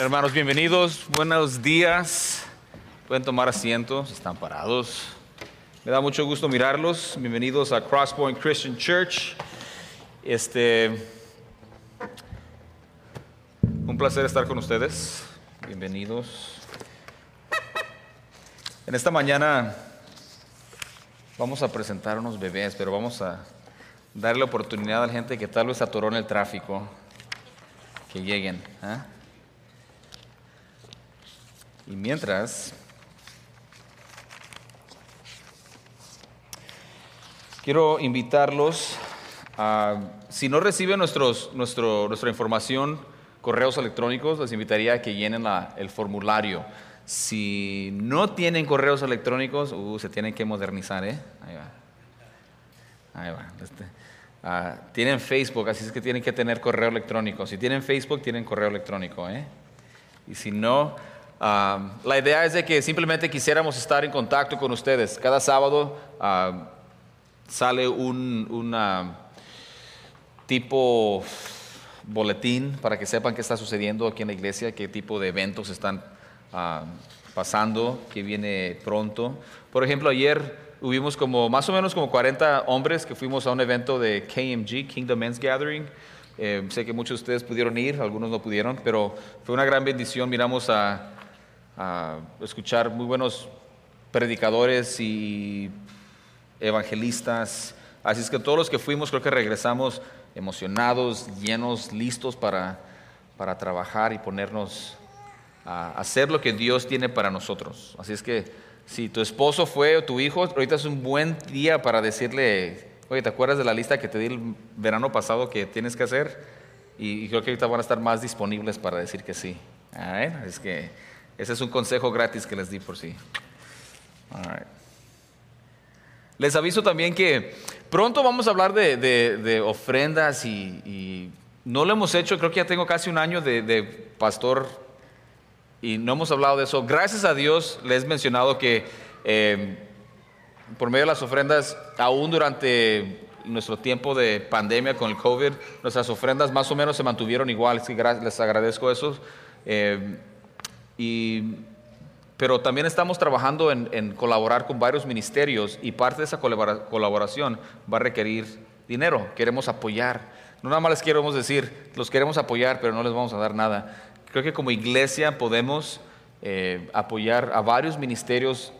Hermanos, bienvenidos, buenos días. Pueden tomar asiento si están parados. Me da mucho gusto mirarlos. Bienvenidos a Crosspoint Christian Church. Este, un placer estar con ustedes. Bienvenidos. En esta mañana vamos a presentar unos bebés, pero vamos a darle oportunidad a la gente que tal vez atoró en el tráfico que lleguen. ¿ah? Y mientras, quiero invitarlos a, si no reciben nuestros, nuestro, nuestra información, correos electrónicos, les invitaría a que llenen el formulario. Si no tienen correos electrónicos, uh, se tienen que modernizar, ¿eh? Ahí va. Ahí va. Este, ah, tienen Facebook, así es que tienen que tener correo electrónico. Si tienen Facebook, tienen correo electrónico, ¿eh? Y si no, ah, la idea es de que simplemente quisiéramos estar en contacto con ustedes. Cada sábado ah, sale un una tipo boletín para que sepan qué está sucediendo aquí en la iglesia, qué tipo de eventos están ah, pasando, que viene pronto. Por ejemplo, ayer hubimos como más o menos como 40 hombres que fuimos a un evento de KMG, Kingdom Men's Gathering. Eh, sé que muchos de ustedes pudieron ir, algunos no pudieron, pero fue una gran bendición. Miramos a, a escuchar muy buenos predicadores y evangelistas. Así es que todos los que fuimos creo que regresamos emocionados, llenos, listos para, para trabajar y ponernos a hacer lo que Dios tiene para nosotros. Así es que si tu esposo fue o tu hijo, ahorita es un buen día para decirle, oye, ¿te acuerdas de la lista que te di el verano pasado que tienes que hacer? Y, y creo que ahorita van a estar más disponibles para decir que sí. Right? Es que ese es un consejo gratis que les di por sí. Les aviso también que pronto vamos a hablar de, ofrendas y, no lo hemos hecho, creo que ya tengo casi un año de, pastor y no hemos hablado de eso. Gracias a Dios les he mencionado que eh, por medio de las ofrendas, aún durante nuestro tiempo de pandemia con el COVID, nuestras ofrendas más o menos se mantuvieron igual, les agradezco eso. Eh, y pero también estamos trabajando en, colaborar con varios ministerios y parte de esa colabora, colaboración va a requerir dinero. Queremos apoyar. No nada más les queremos decir, los queremos apoyar, pero no les vamos a dar nada. Creo que como iglesia podemos eh, apoyar a varios ministerios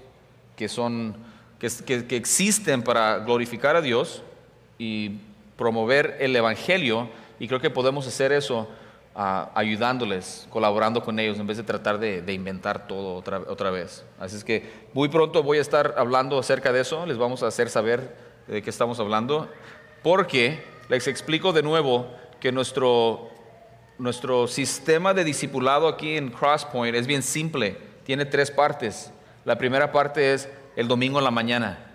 que, son, que, que existen para glorificar a Dios y promover el Evangelio. Y creo que podemos hacer eso Uh, ayudándoles, colaborando con ellos, en vez de tratar de, de inventar todo otra, otra, vez. Así es que muy pronto voy a estar hablando acerca de eso, les vamos a hacer saber de qué estamos hablando, porque les explico de nuevo que nuestro, nuestro sistema de discipulado aquí en Crosspoint es bien simple, tiene tres partes. La primera parte es el domingo en la mañana,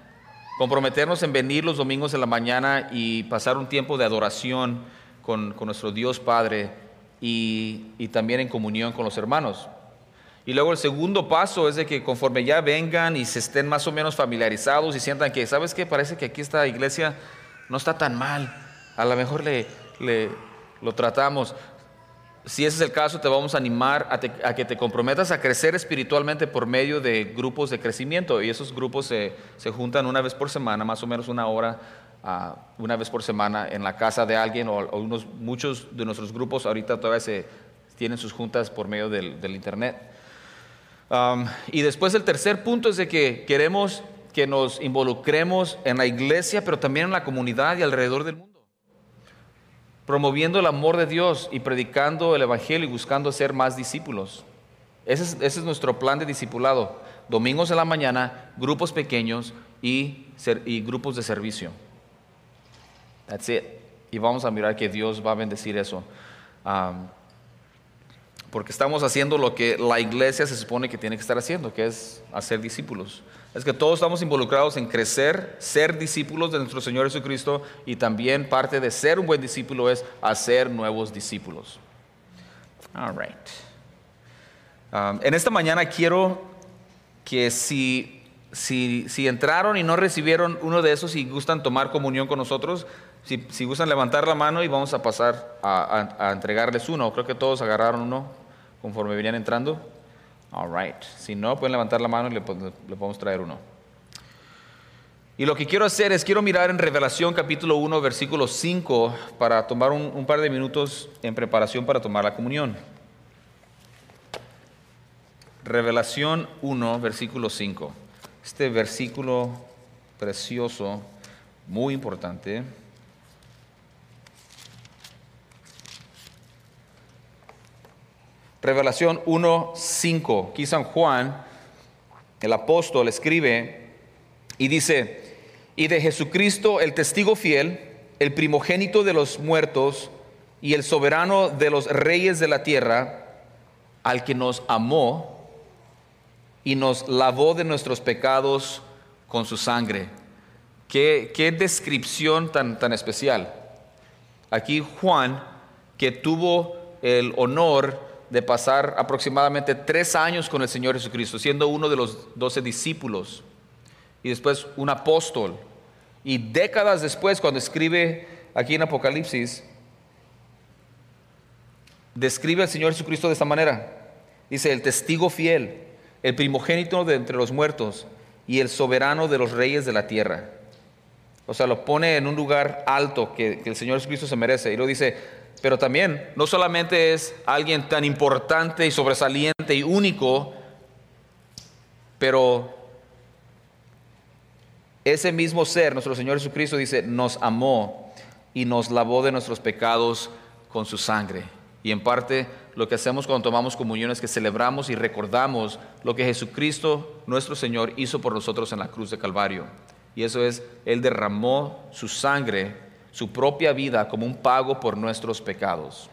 comprometernos en venir los domingos en la mañana y pasar un tiempo de adoración con, con nuestro Dios Padre y, también en comunión con los hermanos. Y luego el segundo paso es de que conforme ya vengan y se estén más o menos familiarizados y sientan que, ¿sabes qué? Parece que aquí esta iglesia no está tan mal. A lo mejor le, le lo tratamos. Si ese es el caso, te vamos a animar a, a, que te comprometas a crecer espiritualmente por medio de grupos de crecimiento. Y esos grupos se, se juntan una vez por semana, más o menos una hora Uh, una vez por semana en la casa de alguien o, o, unos, muchos de nuestros grupos ahorita todavía se, tienen sus juntas por medio del, del internet. Um, y después el tercer punto es de que queremos que nos involucremos en la iglesia, pero también en la comunidad y alrededor del mundo, promoviendo el amor de Dios y predicando el Evangelio y buscando ser más discípulos. Ese es, ese es nuestro plan de discipulado. Domingos en la mañana, grupos pequeños y, y grupos de servicio. That's it. Y vamos a mirar que Dios va a bendecir eso. Porque estamos haciendo lo que la iglesia se supone que tiene que estar haciendo, que es hacer discípulos. Es que todos estamos involucrados en crecer, ser discípulos de nuestro Señor Jesucristo y también parte de ser un buen discípulo es hacer nuevos discípulos. All right. En esta mañana quiero que si, si, entraron y no recibieron uno de esos y gustan tomar comunión con nosotros, si, gustan levantar la mano y vamos a pasar a, entregarles uno. Creo que todos agarraron uno. conforme venían entrando? All right. Si no, pueden levantar la mano y le, le podemos traer uno. Y lo que quiero hacer es, quiero mirar en Revelación capítulo 1, versículo 5, para tomar un, un, par de minutos en preparación para tomar la comunión. Revelación 1, versículo 5. Este versículo precioso, muy importante. Revelación 1, 5. Aquí San Juan, el apóstol, escribe y dice, y de Jesucristo el testigo fiel, el primogénito de los muertos y el soberano de los reyes de la tierra, al que nos amó y nos lavó de nuestros pecados con su sangre. Qué, qué descripción tan, tan especial. Aquí Juan, que tuvo el honor de pasar aproximadamente tres años con el Señor Jesucristo, siendo uno de los doce discípulos y después un apóstol. Y décadas después, cuando escribe aquí en Apocalipsis, describe al Señor Jesucristo de esta manera. Dice, el testigo fiel, el primogénito de entre los muertos y el soberano de los reyes de la tierra. O sea, lo pone en un lugar alto que, que el Señor Jesucristo se merece. Y lo dice, pero también no solamente es alguien tan importante y sobresaliente y único, pero ese mismo ser, nuestro Señor Jesucristo, dice, nos amó y nos lavó de nuestros pecados con su sangre. Y en parte lo que hacemos cuando tomamos comunión es que celebramos y recordamos lo que Jesucristo, nuestro Señor, hizo por nosotros en la cruz de Calvario. Y eso es, Él derramó su sangre, su propia vida, como un pago por nuestros pecados.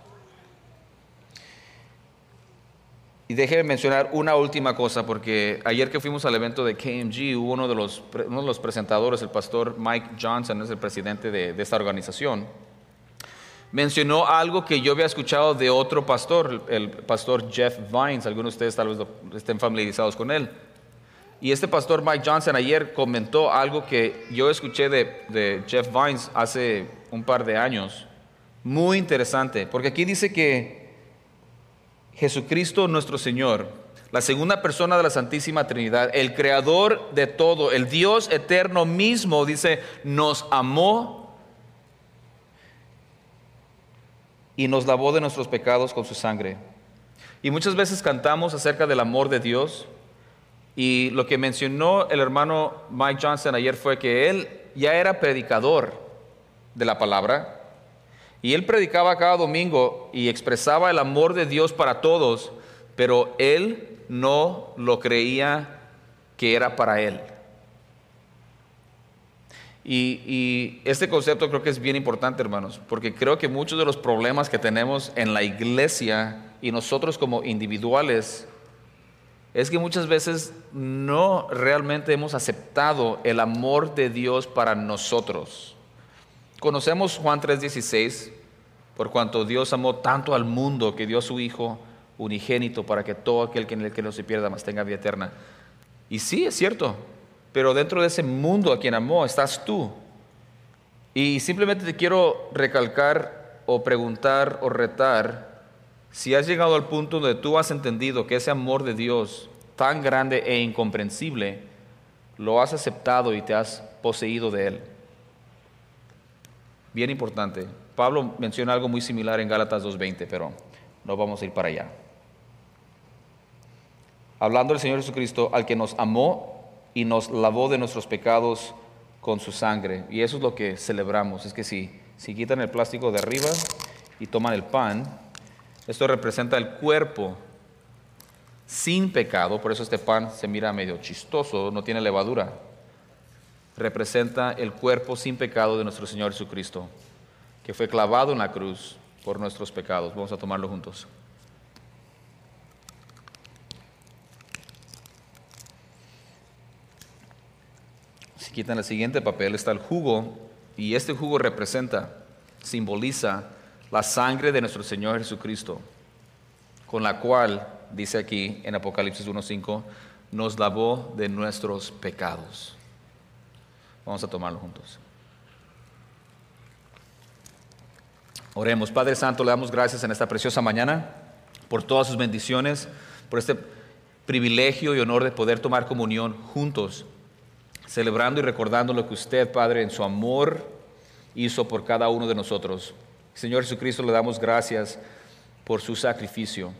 Y déjeme mencionar una última cosa, porque ayer que fuimos al evento de KMG, hubo uno de los, uno de los presentadores, el pastor Mike Johnson, es el presidente de, de, esta organización, mencionó algo que yo había escuchado de otro pastor, el, pastor Jeff Vines, algunos de ustedes tal vez estén familiarizados con él. Y este pastor Mike Johnson ayer comentó algo que yo escuché de, de Jeff Vines hace un par de años, muy interesante, porque aquí dice que Jesucristo nuestro Señor, la segunda persona de la Santísima Trinidad, el creador de todo, el Dios eterno mismo, dice, nos amó y nos lavó de nuestros pecados con su sangre. Y muchas veces cantamos acerca del amor de Dios. Y lo que mencionó el hermano Mike Johnson ayer fue que él ya era predicador de la palabra, y él predicaba cada domingo y expresaba el amor de Dios para todos, pero él no lo creía que era para él. Y, este concepto creo que es bien importante, hermanos, porque creo que muchos de los problemas que tenemos en la iglesia y nosotros como individuales es que muchas veces no realmente hemos aceptado el amor de Dios para nosotros. Conocemos Juan 3:16, por cuanto Dios amó tanto al mundo que dio a su Hijo unigénito para que todo aquel que en el que no se pierda más tenga vida eterna. Y sí, es cierto, pero dentro de ese mundo a quien amó estás tú. Y simplemente te quiero recalcar o preguntar o retar si has llegado al punto donde tú has entendido que ese amor de Dios tan grande e incomprensible lo has aceptado y te has poseído de él. Bien importante. Pablo menciona algo muy similar en Gálatas 2.20, pero no vamos a ir para allá. Hablando del Señor Jesucristo, al que nos amó y nos lavó de nuestros pecados con su sangre. Y eso es lo que celebramos. Es que si, si quitan el plástico de arriba y toman el pan, esto representa el cuerpo sin pecado, por eso este pan se mira medio chistoso, no tiene levadura representa el cuerpo sin pecado de nuestro Señor Jesucristo, que fue clavado en la cruz por nuestros pecados. Vamos a tomarlo juntos. Quitan el siguiente papel, está el jugo, y este jugo representa, simboliza la sangre de nuestro Señor Jesucristo, con la cual, dice aquí en Apocalipsis 1.5, nos lavó de nuestros pecados. Vamos a tomarlo juntos. Oremos, Padre Santo, le damos gracias en esta preciosa mañana por todas sus bendiciones, por este privilegio y honor de poder tomar comunión juntos, celebrando y recordando lo que usted, Padre, en su amor hizo por cada uno de nosotros. Señor Jesucristo, le damos gracias por su sacrificio.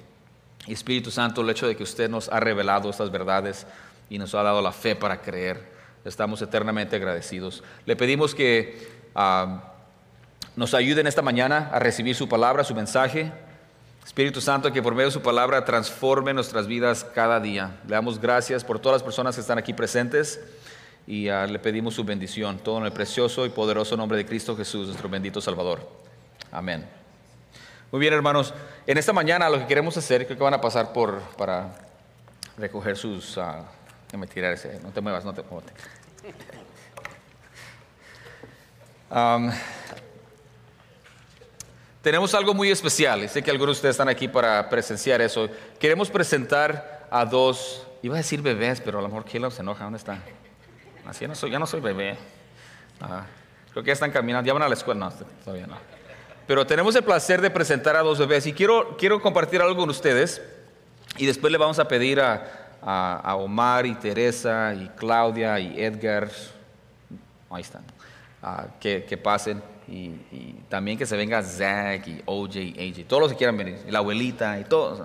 Espíritu Santo, el hecho de que usted nos ha revelado estas verdades y nos ha dado la fe para creer. Estamos eternamente agradecidos. Le pedimos que ah, nos ayude en esta mañana a recibir su palabra, su mensaje. Espíritu Santo, que por medio de su palabra transforme nuestras vidas cada día. Le damos gracias por todas las personas que están aquí presentes y ah, le pedimos su bendición. Todo en el precioso y poderoso nombre de Cristo Jesús, nuestro bendito Salvador. Amén. Muy bien, hermanos. En esta mañana lo que queremos hacer, creo que van a pasar por para recoger sus. Uh, tirar ese. No te muevas, no te muevas. Tenemos algo muy especial. Sé que algunos de ustedes están aquí para presenciar eso. Queremos presentar a dos. Iba a decir bebés, pero a lo mejor Caleb se enoja. ¿Dónde está? Así no soy, ya no soy bebé. creo que ya están caminando. Ya van a la escuela. No, todavía no. Pero tenemos el placer de presentar a dos bebés y quiero, quiero compartir algo con ustedes y después le vamos a pedir a, a, Omar y Teresa y Claudia y Edgar, ahí están, que, que, pasen y, también que se venga Zach y OJ y AJ, todos los que quieran venir, y la abuelita y todos.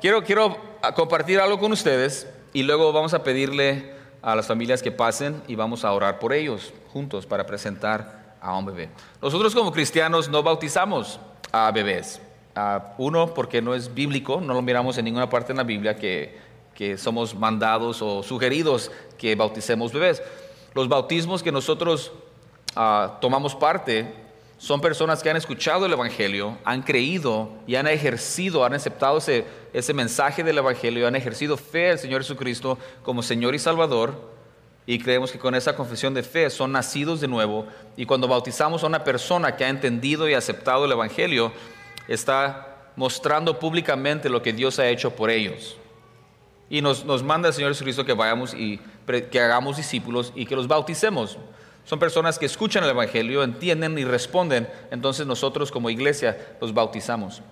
Quiero, quiero compartir algo con ustedes y luego vamos a pedirle a las familias que pasen y vamos a orar por ellos juntos para presentar a un bebé. Nosotros como cristianos no bautizamos a bebés. uno, porque no es bíblico, no lo miramos en ninguna parte en la Biblia que, que somos mandados o sugeridos que bauticemos bebés. Los bautismos que nosotros ah, tomamos parte son personas que han escuchado el Evangelio, han creído y han ejercido, han aceptado ese, ese mensaje del Evangelio, han ejercido fe al Señor Jesucristo como Señor y Salvador y creemos que con esa confesión de fe son nacidos de nuevo. Y cuando bautizamos a una persona que ha entendido y aceptado el Evangelio, está mostrando públicamente lo que Dios ha hecho por ellos. Y nos, manda el Señor Jesucristo que vayamos y que hagamos discípulos y que los bauticemos. Son personas que escuchan el Evangelio, entienden y responden. Entonces nosotros como iglesia los bautizamos.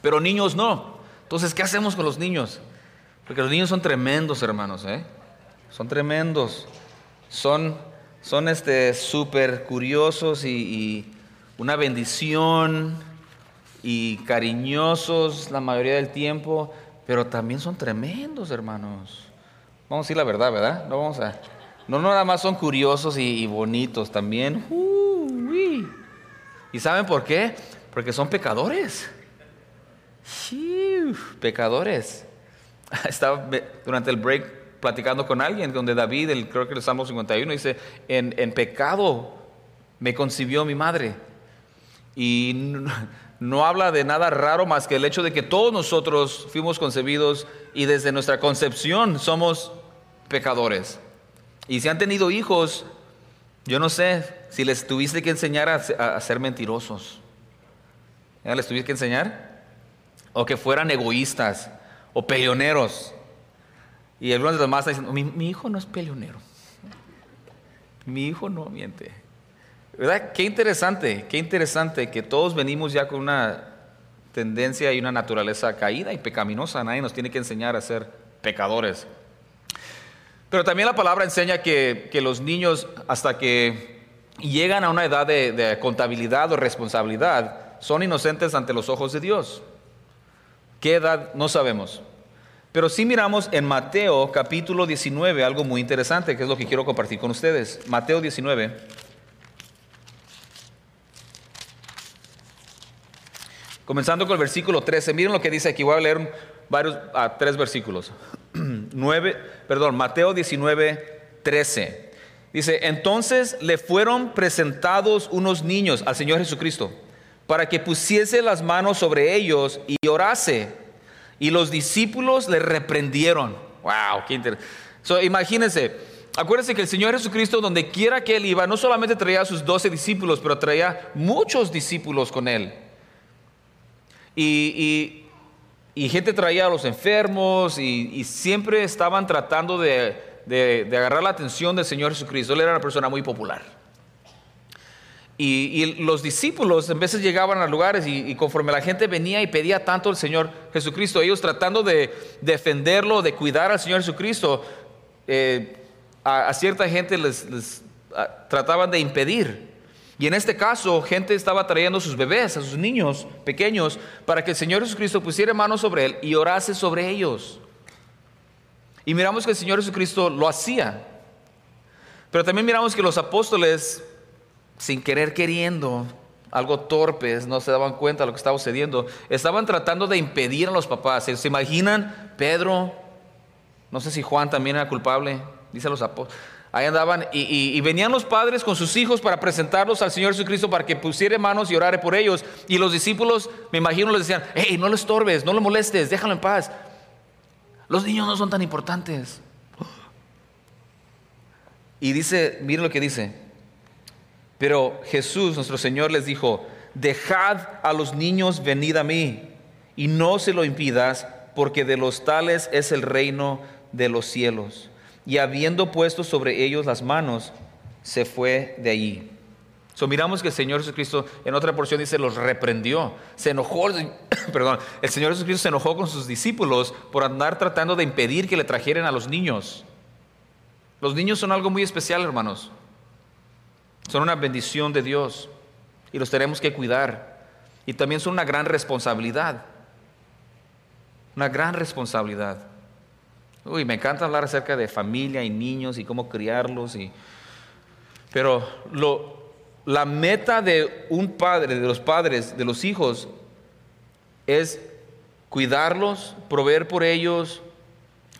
Pero niños no. Entonces, ¿qué hacemos con los niños? Porque los niños son tremendos, hermanos. ¿eh? son tremendos, son, son este, súper curiosos y, una bendición y cariñosos la mayoría del tiempo, pero también son tremendos, hermanos. Vamos a decir la verdad, ¿verdad? No vamos a... No, nada más son curiosos y, bonitos, también. ¿Y saben por qué? Porque son pecadores. pecadores. Estaba durante el break platicando con alguien, donde David, el, creo que el Salmo 51, dice, en, en pecado me concibió mi madre. Y no, habla de nada raro más que el hecho de que todos nosotros fuimos concebidos y desde nuestra concepción somos pecadores. Y si han tenido hijos, yo no sé si les tuviste que enseñar a, ser mentirosos. ¿Les tuviste que enseñar? O que fueran egoístas o peleoneros. Y algunos de los más están diciendo, mi, hijo no es peleonero. Mi hijo no miente. ¿Verdad? Qué interesante, qué interesante que todos venimos ya con una tendencia y una naturaleza caída y pecaminosa. Nadie nos tiene que enseñar a ser pecadores. Pero también la palabra enseña que, los niños, hasta que llegan a una edad de, contabilidad o responsabilidad, son inocentes ante los ojos de Dios. ¿Qué edad? No sabemos. Pero sí miramos en Mateo capítulo 19 algo muy interesante, que es lo que quiero compartir con ustedes. Mateo 19. Comenzando con el versículo 13. Miren lo que dice aquí. Voy a leer varios, tres versículos. 9, perdón, Mateo 19, 13. Dice, entonces le fueron presentados unos niños al Señor Jesucristo para que pusiese las manos sobre ellos y orase. Y los discípulos le reprendieron. ¡Wow! ¡Qué interesante! imagínense, acuérdense que el Señor Jesucristo, donde quiera que él iba, no solamente traía a sus doce discípulos, pero traía muchos discípulos con él. Y, gente traía a los enfermos y, siempre estaban tratando de, de, agarrar la atención del Señor Jesucristo. Él era una persona muy popular. Y, los discípulos en veces llegaban a lugares y, conforme la gente venía y pedía tanto al Señor Jesucristo, ellos tratando de defenderlo, de cuidar al Señor Jesucristo, eh, a, cierta gente les, trataban de impedir. Y en este caso, gente estaba trayendo a sus bebés, a sus niños pequeños, para que el Señor Jesucristo pusiera manos sobre él y orase sobre ellos. Y miramos que el Señor Jesucristo lo hacía. Pero también miramos que los apóstoles sin querer queriendo, algo torpes, no se daban cuenta de lo que estaba sucediendo. Estaban tratando de impedir a los papás. ¿Se imaginan? Pedro, no sé si Juan también era culpable, dice los apóstoles. Ahí andaban y, venían los padres con sus hijos para presentarlos al Señor Jesucristo para que pusiera manos y orare por ellos. Y los discípulos, me imagino, les decían, hey, no lo estorbes, no lo molestes, déjalo en paz. Los niños no son tan importantes. Y dice, mire lo que dice, pero Jesús, nuestro Señor, les dijo, dejad a los niños venid a mí y no se lo impidas, porque de los tales es el reino de los cielos. Y habiendo puesto sobre ellos las manos, se fue de allí. So, miramos que el Señor Jesucristo en otra porción dice los reprendió, se enojó, perdón, el Señor Jesucristo se enojó con sus discípulos por andar tratando de impedir que le trajeran a los niños. Los niños son algo muy especial, hermanos. Son una bendición de Dios y los tenemos que cuidar. Y también son una gran responsabilidad. Una gran responsabilidad. Uy, me encanta hablar acerca de familia y niños y cómo criarlos. Y... Pero la meta de un padre, de los padres, de los hijos, es cuidarlos, proveer por ellos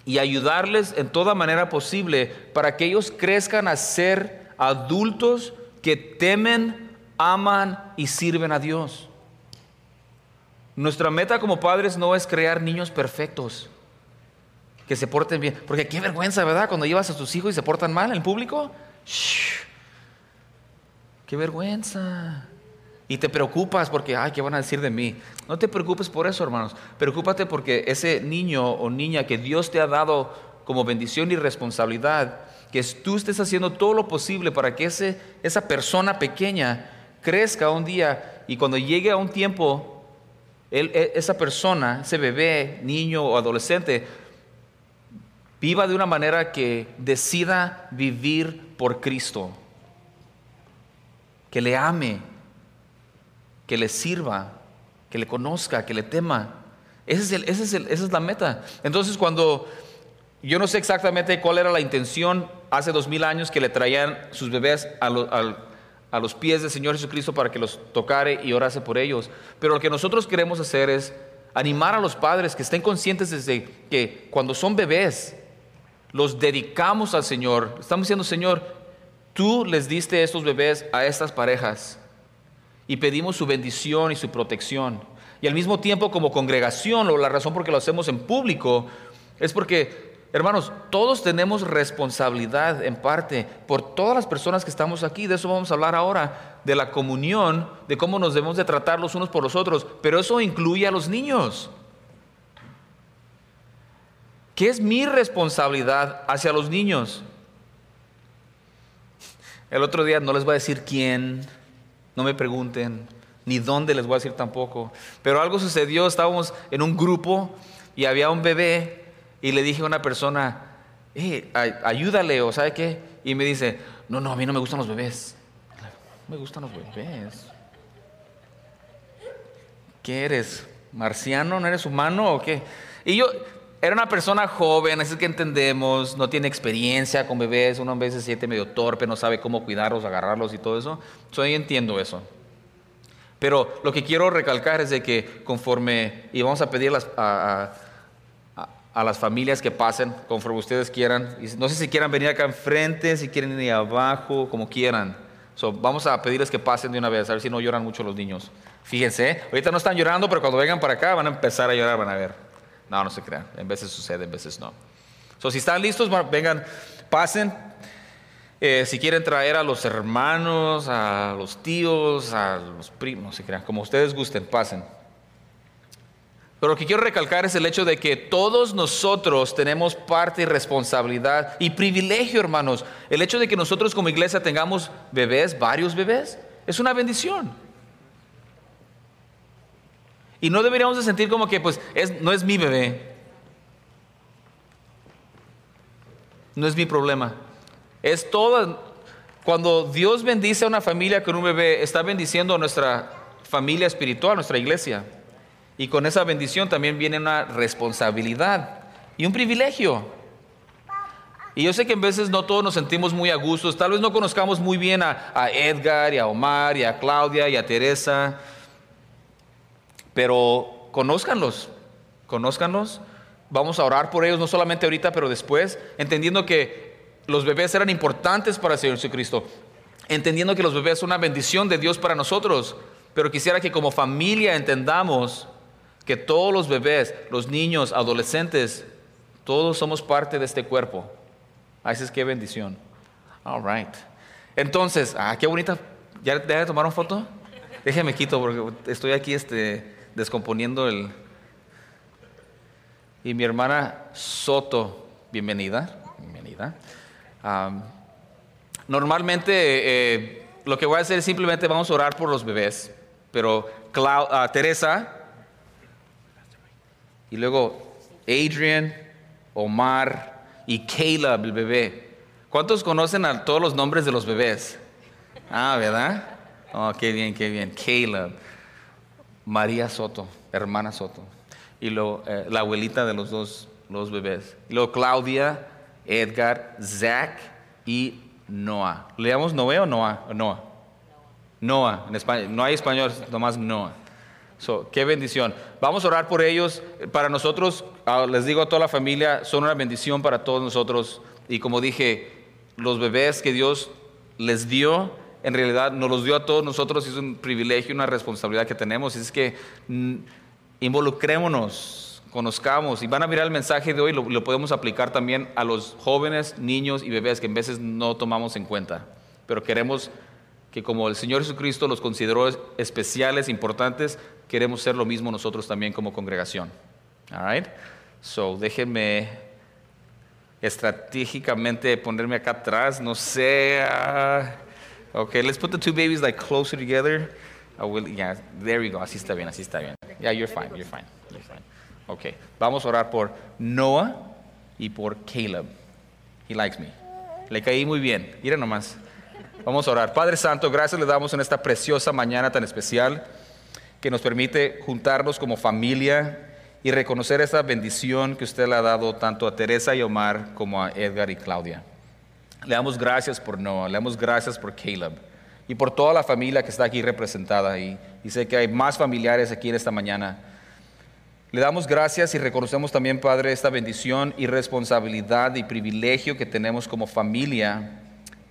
y ayudarles en toda manera posible para que ellos crezcan a ser adultos que temen, aman y sirven a Dios. Nuestra meta como padres no es crear niños perfectos, que se porten bien, porque qué vergüenza, ¿verdad? Cuando llevas a tus hijos y se portan mal en público. qué vergüenza. Y te preocupas porque, ay, ¿qué van a decir de mí? No te preocupes por eso, hermanos. Preocúpate porque ese niño o niña que Dios te ha dado como bendición y responsabilidad, que tú estés haciendo todo lo posible para que ese, esa persona pequeña crezca un día y cuando llegue a un tiempo, e, esa persona, ese bebé, niño o adolescente, viva de una manera que decida vivir por Cristo, que le ame, que le sirva, que le conozca, que le tema. esa es la meta. Entonces cuando yo no sé exactamente cuál era la intención hace dos mil años que le traían sus bebés a, los pies del Señor Jesucristo para que los tocare y orase por ellos. Pero lo que nosotros queremos hacer es animar a los padres que estén conscientes desde que cuando son bebés, los dedicamos al Señor. Estamos diciendo, Señor, tú les diste estos bebés a estas parejas y pedimos su bendición y su protección. Y al mismo tiempo como congregación, la razón por que lo hacemos en público, es porque Hermanos, todos tenemos responsabilidad en parte por todas las personas que estamos aquí. De eso vamos a hablar ahora, de la comunión, de cómo nos debemos de tratar los unos por los otros. Pero eso incluye a los niños. ¿Qué es mi responsabilidad hacia los niños? El otro día no les voy a decir quién, no me pregunten, ni dónde les voy a decir tampoco. Pero algo sucedió, estábamos en un grupo y había un bebé y le dije a una persona, eh, ayúdale o sabe qué, y me dice, no, no, a mí no me gustan los bebés. me gustan los bebés. ¿Qué eres? ¿Marciano? ¿No eres humano o qué? Y yo, era una persona joven, así que entendemos, no tiene experiencia con bebés, uno a veces se siente medio torpe, no sabe cómo cuidarlos, agarrarlos y todo eso. Yo entiendo eso. Pero lo que quiero recalcar es de que conforme, y vamos a pedir a, a las familias que pasen conforme ustedes quieran. no sé si quieran venir acá enfrente, si quieren ir abajo, como quieran. vamos a pedirles que pasen de una vez, a ver si no lloran mucho los niños. Fíjense, ¿eh? ahorita no están llorando, pero cuando vengan para acá van a empezar a llorar, van a ver. No, no se crean. En veces sucede, en veces no. So, si están listos, vengan, pasen. Eh, si quieren traer a los hermanos, a los tíos, a los primos, se crean, como ustedes gusten, pasen. Pero lo que quiero recalcar es el hecho de que todos nosotros tenemos parte y responsabilidad y privilegio, hermanos. El hecho de que nosotros como iglesia tengamos bebés, varios bebés, es una bendición. Y no deberíamos de sentir como que pues es, no es mi bebé. No es mi problema. Es todo. Cuando Dios bendice a una familia con un bebé, está bendiciendo a nuestra familia espiritual, nuestra iglesia. Y con esa bendición también viene una responsabilidad y un privilegio. Y yo sé que en veces no todos nos sentimos muy a gusto, tal vez no conozcamos muy bien a Edgar y a Omar y a Claudia y a Teresa, pero conózcanlos, conózcanlos. Vamos a orar por ellos, no solamente ahorita, pero después, entendiendo que los bebés eran importantes para el Señor Jesucristo, entendiendo que los bebés son una bendición de Dios para nosotros, pero quisiera que como familia entendamos que todos los bebés, los niños, adolescentes, todos somos parte de este cuerpo. Así es que bendición. All right. Entonces, ah, qué bonita. ¿Ya de tomar una foto? Déjeme quito porque estoy aquí este, descomponiendo el... Y mi hermana Soto, bienvenida. Bienvenida. normalmente eh, lo que voy a hacer es simplemente vamos a orar por los bebés. Pero ah, Teresa y luego Adrian, Omar y Caleb, el bebé. ¿Cuántos conocen a todos los nombres de los bebés? Ah, ¿verdad? Oh, qué bien, qué bien. Caleb, María Soto, hermana Soto. Y luego eh, la abuelita de los dos bebés. Y luego Claudia, Edgar, Zach y Noah. ¿Leamos Noé o Noah? Noah. Noah, en español. No hay español, nomás Noah qué bendición. Vamos a orar por ellos. Para nosotros, ah, les digo a toda la familia, son una bendición para todos nosotros. Y como dije, los bebés que Dios les dio, en realidad nos los dio a todos nosotros. Es un privilegio, una responsabilidad que tenemos. Es que mm, involucrémonos, conozcamos. Y van a mirar el mensaje de hoy, lo, lo podemos aplicar también a los jóvenes, niños y bebés que en veces no tomamos en cuenta. Pero queremos que como el Señor Jesucristo los consideró especiales, importantes, queremos ser lo mismo nosotros también como congregación. All right? So, déjenme estratégicamente ponerme acá atrás, no sé. Uh, okay, let's put the two babies like closer together. I will, yeah, there we go. Así está bien, así está bien. Yeah, you're fine, you're fine, you're fine. Okay, vamos a orar por Noah y por Caleb. He likes me. Le caí muy bien. Mira nomás. Vamos a orar. Padre Santo, gracias le damos en esta preciosa mañana tan especial que nos permite juntarnos como familia y reconocer esa bendición que usted le ha dado tanto a Teresa y Omar como a Edgar y Claudia. Le damos gracias por Noah, le damos gracias por Caleb y por toda la familia que está aquí representada y, y sé que hay más familiares aquí en esta mañana. Le damos gracias y reconocemos también, Padre, esta bendición y responsabilidad y privilegio que tenemos como familia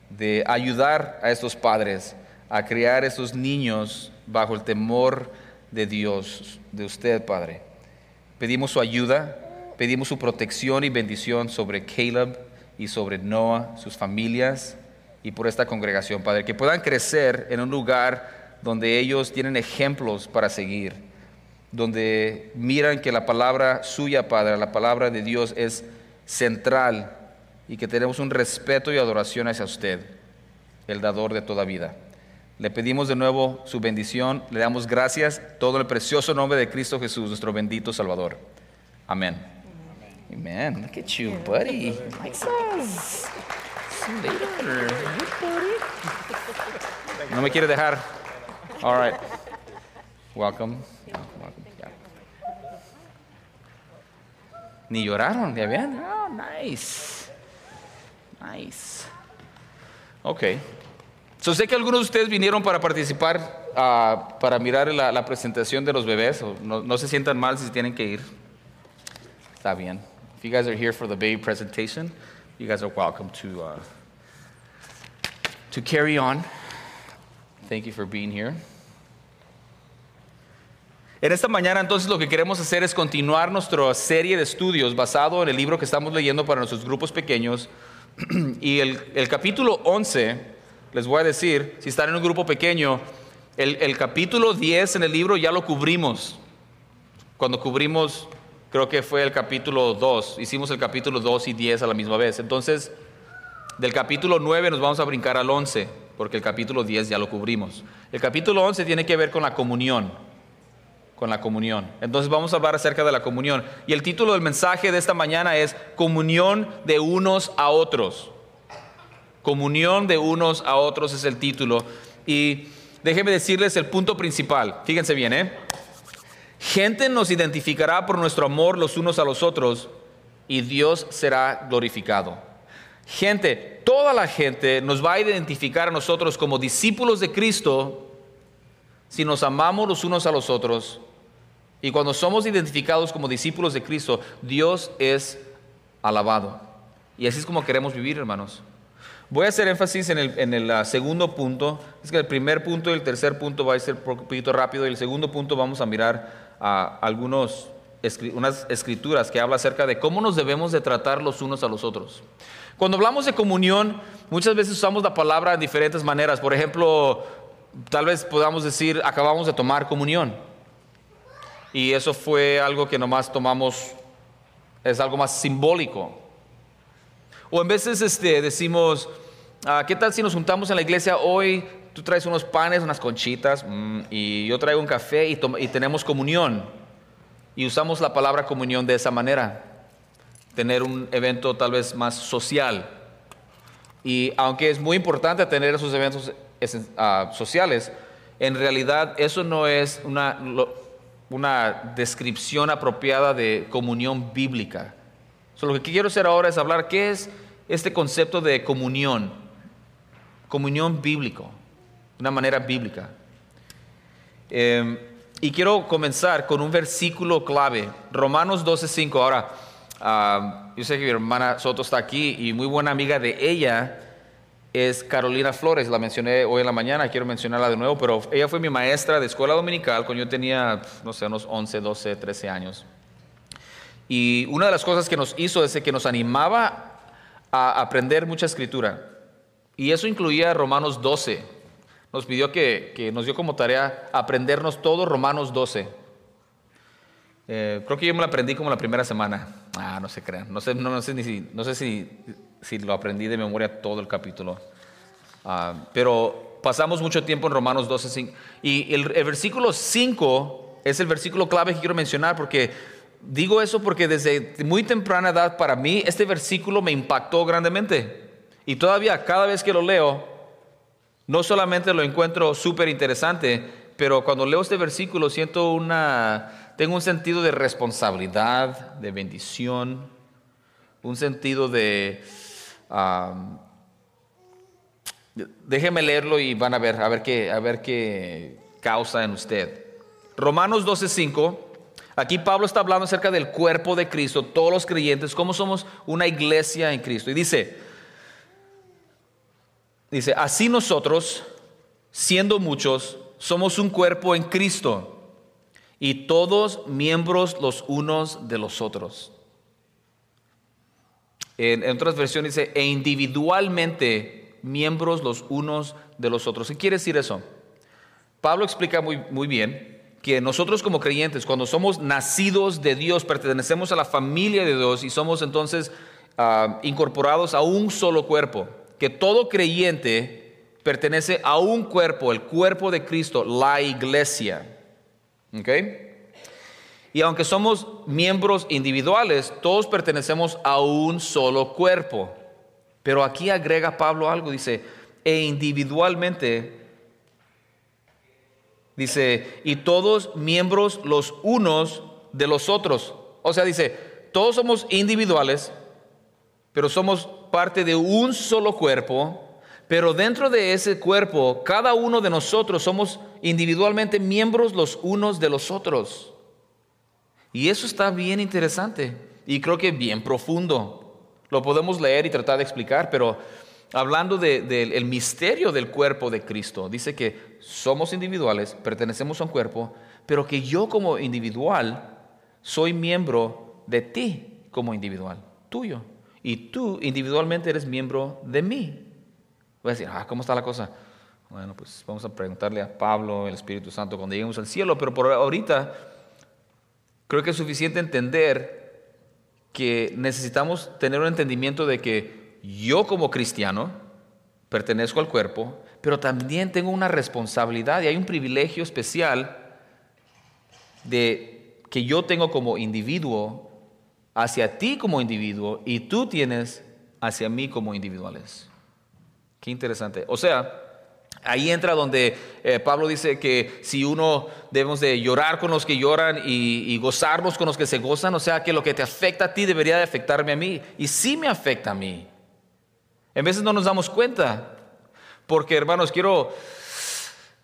de ayudar a estos padres a criar a estos niños bajo el temor de Dios, de usted, Padre. Pedimos su ayuda, pedimos su protección y bendición sobre Caleb y sobre Noah, sus familias y por esta congregación, Padre, que puedan crecer en un lugar donde ellos tienen ejemplos para seguir, donde miran que la palabra suya, Padre, la palabra de Dios es central y que tenemos un respeto y adoración hacia usted, el dador de toda vida. Le pedimos de nuevo su bendición, le damos gracias, todo el precioso nombre de Cristo Jesús, nuestro bendito Salvador. Amén. Amen. Look at you, buddy. No me quiere dejar. All right. Welcome. Ni lloraron, ¿ya ven? Oh, nice. Nice. Ok. So, sé que algunos de ustedes vinieron para participar, uh, para mirar la, la, presentación de los bebés. No, no, se sientan mal si tienen que ir. Está bien. If you guys are here for the baby presentation, you guys are welcome to, uh, to carry on. Thank you for being here. En esta mañana entonces lo que queremos hacer es continuar nuestra serie de estudios basado en el libro que estamos leyendo para nuestros grupos pequeños, y el, capítulo 11, les voy a decir, si están en un grupo pequeño, el, el capítulo 10 en el libro ya lo cubrimos. Cuando cubrimos, creo que fue el capítulo 2, hicimos el capítulo 2 y 10 a la misma vez. Entonces, del capítulo 9 nos vamos a brincar al 11. porque el capítulo 10 ya lo cubrimos. El capítulo 11 tiene que ver con la comunión, con la comunión. Entonces vamos a hablar acerca de la comunión. Y el título del mensaje de esta mañana es Comunión de unos a otros. Comunión de unos a otros es el título. Y déjenme decirles el punto principal. Fíjense bien, ¿eh? Gente nos identificará por nuestro amor los unos a los otros y Dios será glorificado. Gente, toda la gente nos va a identificar a nosotros como discípulos de Cristo si nos amamos los unos a los otros. Y cuando somos identificados como discípulos de Cristo, Dios es alabado. Y así es como queremos vivir, hermanos. Voy a hacer énfasis en el, en el uh, segundo punto. Es que el primer punto y el tercer punto va a ser un poquito rápido. Y el segundo punto vamos a mirar a algunos unas escrituras que habla acerca de cómo nos debemos de tratar los unos a los otros. Cuando hablamos de comunión, muchas veces usamos la palabra en diferentes maneras. Por ejemplo, tal vez podamos decir, acabamos de tomar comunión. Y eso fue algo que nomás tomamos, es algo más simbólico. O en veces este, decimos, ah, ¿qué tal si nos juntamos en la iglesia hoy? Tú traes unos panes, unas conchitas, mm, y yo traigo un café y, y tenemos comunión. Y usamos la palabra comunión de esa manera, tener un evento tal vez más social. Y aunque es muy importante tener esos eventos ah, sociales, en realidad eso no es una, una descripción apropiada de comunión bíblica. lo que quiero hacer ahora es hablar qué es este concepto de comunión, comunión bíblico, una manera bíblica. Em, y quiero comenzar con un versículo clave, Romanos 12:5. Ahora, ah, yo sé que mi hermana Soto está aquí y muy buena amiga de ella es Carolina Flores, la mencioné hoy en la mañana, quiero mencionarla de nuevo, pero ella fue mi maestra de escuela dominical cuando yo tenía, no sé, unos 11, 12, 13 años. Y una de las cosas que nos hizo es que nos animaba a aprender mucha escritura. Y eso incluía Romanos 12 nos pidió que, nos dio como tarea aprendernos todo Romanos 12. Eh, creo que yo me lo aprendí como la primera semana. Ah, no se crean. No sé, no, sé, ni si, no sé si, si, lo aprendí de memoria todo el capítulo. Ah, pero pasamos mucho tiempo en Romanos 12. Y el, el versículo 5 es el versículo clave que quiero mencionar porque digo eso porque desde muy temprana edad para mí este versículo me impactó grandemente. Y todavía cada vez que lo leo, no solamente lo encuentro súper interesante, pero cuando leo este versículo siento una, tengo un sentido de responsabilidad, de bendición, un sentido de... déjeme leerlo y van a ver, a ver qué, a ver qué causa en usted. Romanos 12:5. Aquí Pablo está hablando acerca del cuerpo de Cristo, todos los creyentes, cómo somos una iglesia en Cristo. Y dice, Dice, así nosotros, siendo muchos, somos un cuerpo en Cristo y todos miembros los unos de los otros. En, otras versiones dice, e individualmente miembros los unos de los otros. ¿Qué quiere decir eso? Pablo explica muy, muy bien que nosotros como creyentes, cuando somos nacidos de Dios, pertenecemos a la familia de Dios y somos entonces ah, incorporados a un solo cuerpo que todo creyente pertenece a un cuerpo, el cuerpo de Cristo, la iglesia. ¿Ok? Y aunque somos miembros individuales, todos pertenecemos a un solo cuerpo. Pero aquí agrega Pablo algo, dice, e individualmente, dice, y todos miembros los unos de los otros. O sea, dice, todos somos individuales, pero somos parte de un solo cuerpo, pero dentro de ese cuerpo, cada uno de nosotros somos individualmente miembros los unos de los otros. Y eso está bien interesante y creo que bien profundo. Lo podemos leer y tratar de explicar, pero hablando del misterio del cuerpo de Cristo, dice que somos individuales, pertenecemos a un cuerpo, pero que yo como individual soy miembro de ti como individual, tuyo y tú individualmente eres miembro de mí. Voy a decir, ah, ¿cómo está la cosa? Bueno, pues vamos a preguntarle a Pablo, el Espíritu Santo, cuando lleguemos al cielo, pero por ahorita creo que es suficiente entender que necesitamos tener un entendimiento de que yo como cristiano pertenezco al cuerpo, pero también tengo una responsabilidad y hay un privilegio especial de que yo tengo como individuo hacia ti como individuo y tú tienes hacia mí como individuales. Qué interesante. O sea, ahí entra donde eh, Pablo dice que si uno debemos de llorar con los que lloran y, y, gozarnos con los que se gozan, o sea, que lo que te afecta a ti debería de afectarme a mí. Y sí me afecta a mí. En veces no nos damos cuenta, porque hermanos, quiero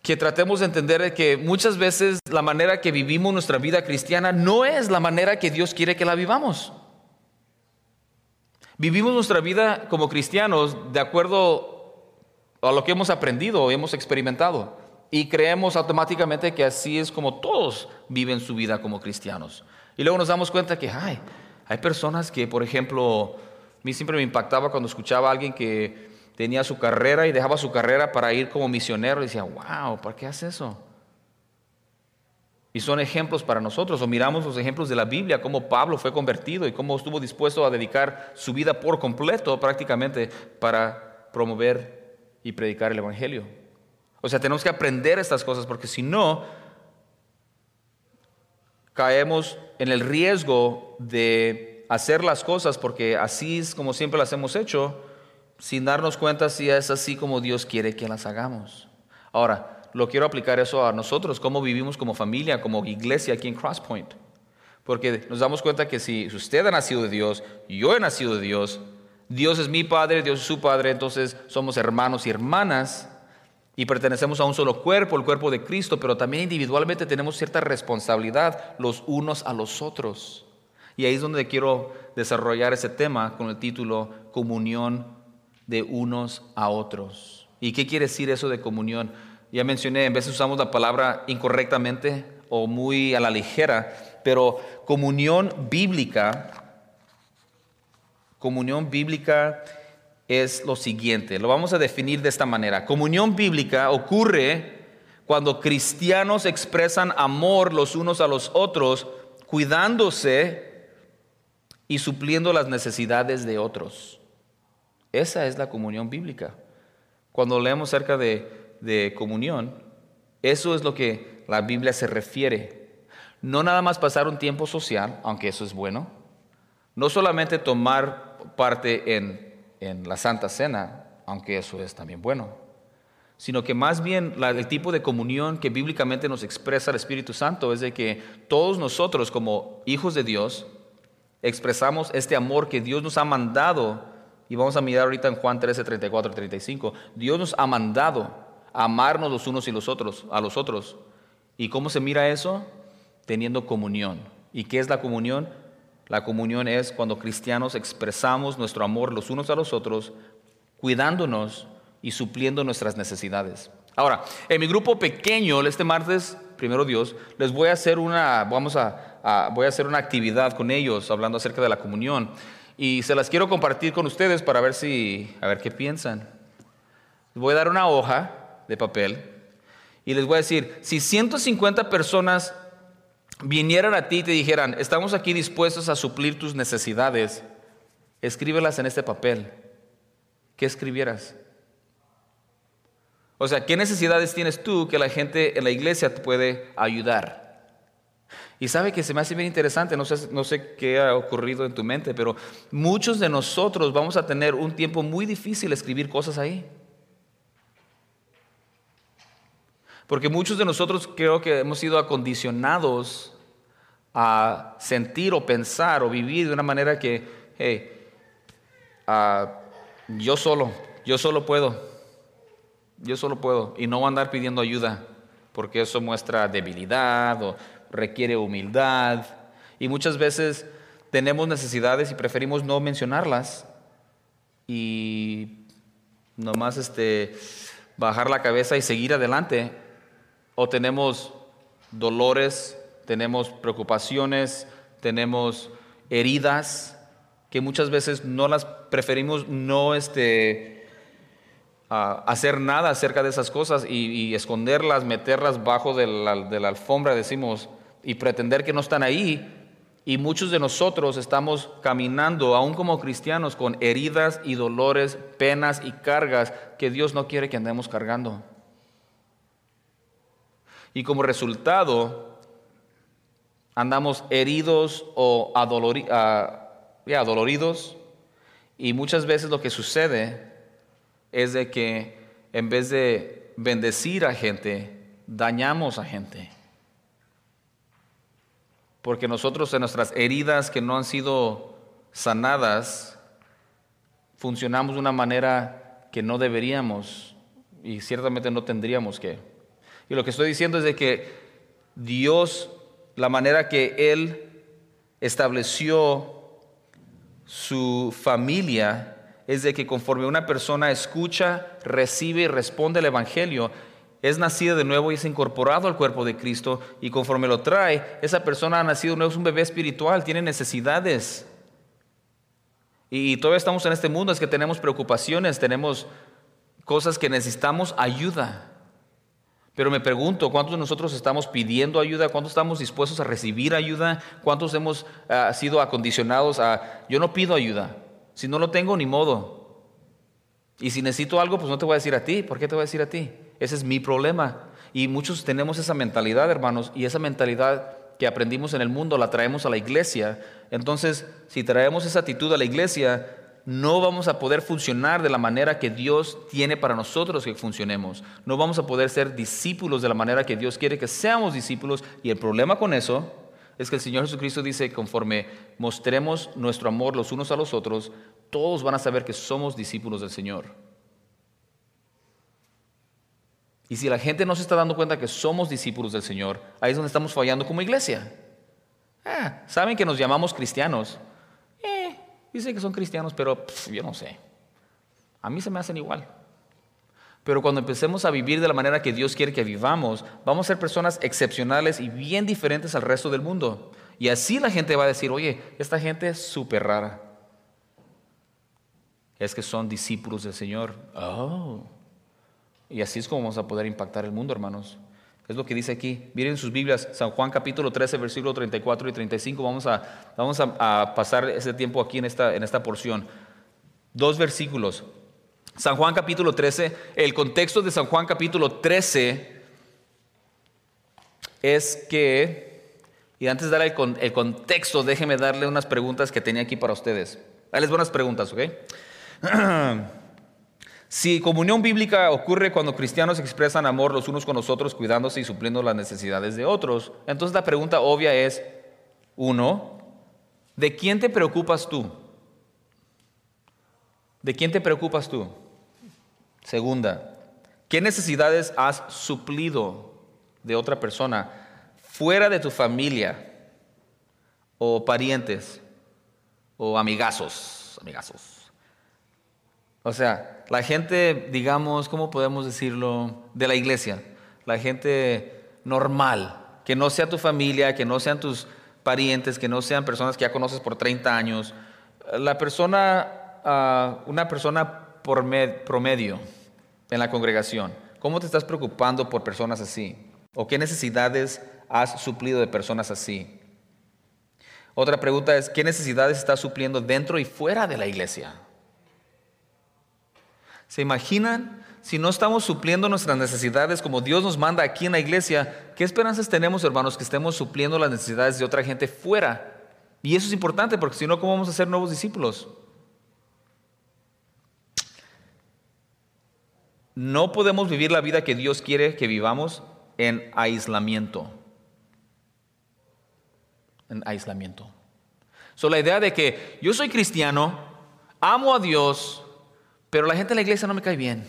que tratemos de entender que muchas veces la manera que vivimos nuestra vida cristiana no es la manera que Dios quiere que la vivamos. Vivimos nuestra vida como cristianos de acuerdo a lo que hemos aprendido o hemos experimentado y creemos automáticamente que así es como todos viven su vida como cristianos. Y luego nos damos cuenta que hay, hay personas que, por ejemplo, a mí siempre me impactaba cuando escuchaba a alguien que tenía su carrera y dejaba su carrera para ir como misionero y decía, wow, ¿por qué hace eso? Y son ejemplos para nosotros, o miramos los ejemplos de la Biblia, cómo Pablo fue convertido y cómo estuvo dispuesto a dedicar su vida por completo prácticamente para promover y predicar el Evangelio. O sea, tenemos que aprender estas cosas porque si no, caemos en el riesgo de hacer las cosas porque así es como siempre las hemos hecho, sin darnos cuenta si es así como Dios quiere que las hagamos. Ahora, lo quiero aplicar eso a nosotros, cómo vivimos como familia, como iglesia aquí en Crosspoint. Porque nos damos cuenta que si usted ha nacido de Dios, yo he nacido de Dios, Dios es mi Padre, Dios es su Padre, entonces somos hermanos y hermanas y pertenecemos a un solo cuerpo, el cuerpo de Cristo, pero también individualmente tenemos cierta responsabilidad los unos a los otros. Y ahí es donde quiero desarrollar ese tema con el título Comunión de unos a otros. ¿Y qué quiere decir eso de comunión? Ya mencioné, en veces usamos la palabra incorrectamente o muy a la ligera, pero comunión bíblica, comunión bíblica es lo siguiente, lo vamos a definir de esta manera. Comunión bíblica ocurre cuando cristianos expresan amor los unos a los otros, cuidándose y supliendo las necesidades de otros. Esa es la comunión bíblica. Cuando leemos acerca de, comunión, eso es lo que la Biblia se refiere. No nada más pasar un tiempo social, aunque eso es bueno. No solamente tomar parte en, en la Santa Cena, aunque eso es también bueno. Sino que más bien el tipo de comunión que bíblicamente nos expresa el Espíritu Santo es de que todos nosotros como hijos de Dios, expresamos este amor que Dios nos ha mandado, y vamos a mirar ahorita en Juan 13, 34 y 35, Dios nos ha mandado amarnos los unos y los otros, a los otros. ¿Y cómo se mira eso? Teniendo comunión. ¿Y qué es la comunión? La comunión es cuando cristianos expresamos nuestro amor los unos a los otros, cuidándonos y supliendo nuestras necesidades. Ahora, en mi grupo pequeño, este martes, primero Dios, les voy a hacer una, vamos a, voy a hacer una actividad con ellos hablando acerca de la comunión. Y se las quiero compartir con ustedes para ver si, a ver qué piensan. Voy a dar una hoja de papel y les voy a decir, si 150 personas vinieran a ti y te dijeran, estamos aquí dispuestos a suplir tus necesidades, escríbelas en este papel. ¿Qué escribieras? O sea, ¿qué necesidades tienes tú que la gente en la iglesia te puede ayudar? Y sabe que se me hace bien interesante, no sé, no sé qué ha ocurrido en tu mente, pero muchos de nosotros vamos a tener un tiempo muy difícil escribir cosas ahí. Porque muchos de nosotros creo que hemos sido acondicionados a sentir o pensar o vivir de una manera que, hey, ah, yo solo, yo solo puedo. Yo solo puedo y no andar pidiendo ayuda porque eso muestra debilidad o requiere humildad. Y muchas veces tenemos necesidades y preferimos no mencionarlas y nomás este, bajar la cabeza y seguir adelante. O tenemos dolores, tenemos preocupaciones, tenemos heridas que muchas veces no las preferimos no este, hacer nada acerca de esas cosas y, esconderlas, meterlas bajo de la, alfombra, decimos, y pretender que no están ahí, Y muchos de nosotros estamos caminando, aún como cristianos, con heridas y dolores, penas y cargas que Dios no quiere que andemos cargando. Y como resultado, andamos heridos o adoloridos. Y muchas veces lo que sucede es de que en vez de bendecir a gente, dañamos a gente porque nosotros en nuestras heridas que no han sido sanadas, funcionamos de una manera que no deberíamos y ciertamente no tendríamos que. Y lo que estoy diciendo es de que Dios, la manera que Él estableció su familia, es de que conforme una persona escucha, recibe y responde el Evangelio, es nacido de nuevo y es incorporado al cuerpo de Cristo y conforme lo trae, esa persona ha nacido de nuevo, es un bebé espiritual, tiene necesidades. Y todavía estamos en este mundo, es que tenemos preocupaciones, tenemos cosas que necesitamos ayuda. Pero me pregunto, ¿cuántos de nosotros estamos pidiendo ayuda? ¿Cuántos estamos dispuestos a recibir ayuda? ¿Cuántos hemos ah, sido acondicionados a, yo no pido ayuda? Si no lo tengo, ni modo. Y si necesito algo, pues no te voy a decir a ti. ¿Por qué te voy a decir a ti? Ese es mi problema. Y muchos tenemos esa mentalidad, hermanos, y esa mentalidad que aprendimos en el mundo la traemos a la iglesia. Entonces, si traemos esa actitud a la iglesia, no vamos a poder funcionar de la manera que Dios tiene para nosotros que funcionemos. No vamos a poder ser discípulos de la manera que Dios quiere que seamos discípulos. Y el problema con eso es que el Señor Jesucristo dice, conforme mostremos nuestro amor los unos a los otros, todos van a saber que somos discípulos del Señor. Y si la gente no se está dando cuenta que somos discípulos del Señor, ahí es donde estamos fallando como iglesia. Ah, Saben que nos llamamos cristianos. Eh, dicen que son cristianos, pero yo no sé. A mí se me hacen igual. Pero cuando empecemos a vivir de la manera que Dios quiere que vivamos, vamos a ser personas excepcionales y bien diferentes al resto del mundo. Y así la gente va a decir, oye, esta gente es súper rara. Es que son discípulos del Señor. Oh. Y así es como vamos a poder impactar el mundo, hermanos. Es lo que dice aquí. Miren sus Biblias, San Juan capítulo 13, versículo 34 y 35. Vamos a, vamos a, pasar ese tiempo aquí en esta, en esta porción. Dos versículos. San Juan capítulo 13, el contexto de San Juan capítulo 13 es que, y antes de dar el, contexto, déjeme darle unas preguntas que tenía aquí para ustedes. Dales buenas preguntas, ¿ok? Si comunión bíblica ocurre cuando cristianos expresan amor los unos con los otros, cuidándose y supliendo las necesidades de otros, entonces la pregunta obvia es, uno, ¿de quién te preocupas tú? ¿De quién te preocupas tú? Segunda, ¿qué necesidades has suplido de otra persona fuera de tu familia o parientes o amigazos? Amigazos. O sea, la gente, digamos, ¿cómo podemos decirlo? De la iglesia, la gente normal, que no sea tu familia, que no sean tus parientes, que no sean personas que ya conoces por 30 años. La persona, ah, una persona por promedio en la congregación, ¿cómo te estás preocupando por personas así? ¿O qué necesidades has suplido de personas así? Otra pregunta es, ¿qué necesidades estás supliendo dentro y fuera de la iglesia? ¿Se imaginan? Si no estamos supliendo nuestras necesidades como Dios nos manda aquí en la iglesia, ¿qué esperanzas tenemos, hermanos, que estemos supliendo las necesidades de otra gente fuera? Y eso es importante porque si no, ¿cómo vamos a ser nuevos discípulos? No podemos vivir la vida que Dios quiere que vivamos en aislamiento. En aislamiento. So, la idea de que yo soy cristiano, amo a Dios, pero la gente de la iglesia no me cae bien.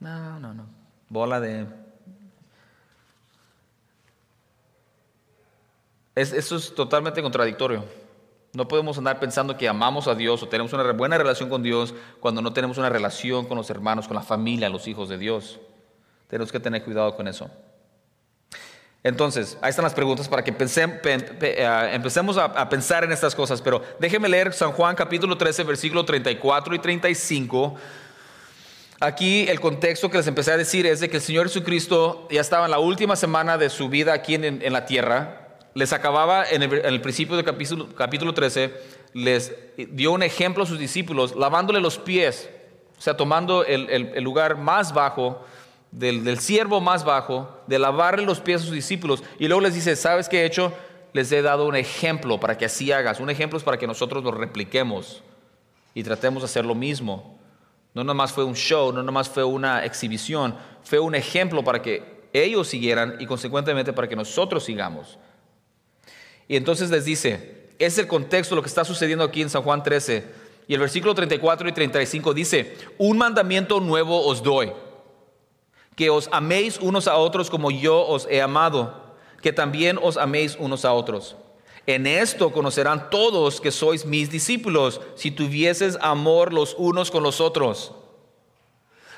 No, no, no. Bola de... eso es totalmente contradictorio. No podemos andar pensando que amamos a Dios o tenemos una buena relación con Dios cuando no tenemos una relación con los hermanos, con la familia, los hijos de Dios. Tenemos que tener cuidado con eso. Entonces, ahí están las preguntas para que eh, empecemos a, a, pensar en estas cosas. Pero déjeme leer San Juan capítulo 13, versículo 34 y 35 Aquí el contexto que les empecé a decir es de que el Señor Jesucristo ya estaba en la última semana de su vida aquí en, la tierra les acababa en el, principio del capítulo, capítulo 13, les dio un ejemplo a sus discípulos, lavándole los pies, o sea, tomando el, lugar más bajo, del, del, siervo más bajo, de lavarle los pies a sus discípulos. Y luego les dice, ¿sabes qué he hecho? Les he dado un ejemplo para que así hagas. Un ejemplo es para que nosotros lo repliquemos y tratemos de hacer lo mismo. No nomás fue un show, no nomás fue una exhibición, fue un ejemplo para que ellos siguieran y consecuentemente para que nosotros sigamos. Y entonces les dice, es el contexto lo que está sucediendo aquí en San Juan 13. Y el versículo 34 y 35 dice, un mandamiento nuevo os doy, que os améis unos a otros como yo os he amado, que también os améis unos a otros. En esto conocerán todos que sois mis discípulos, si tuvieses amor los unos con los otros.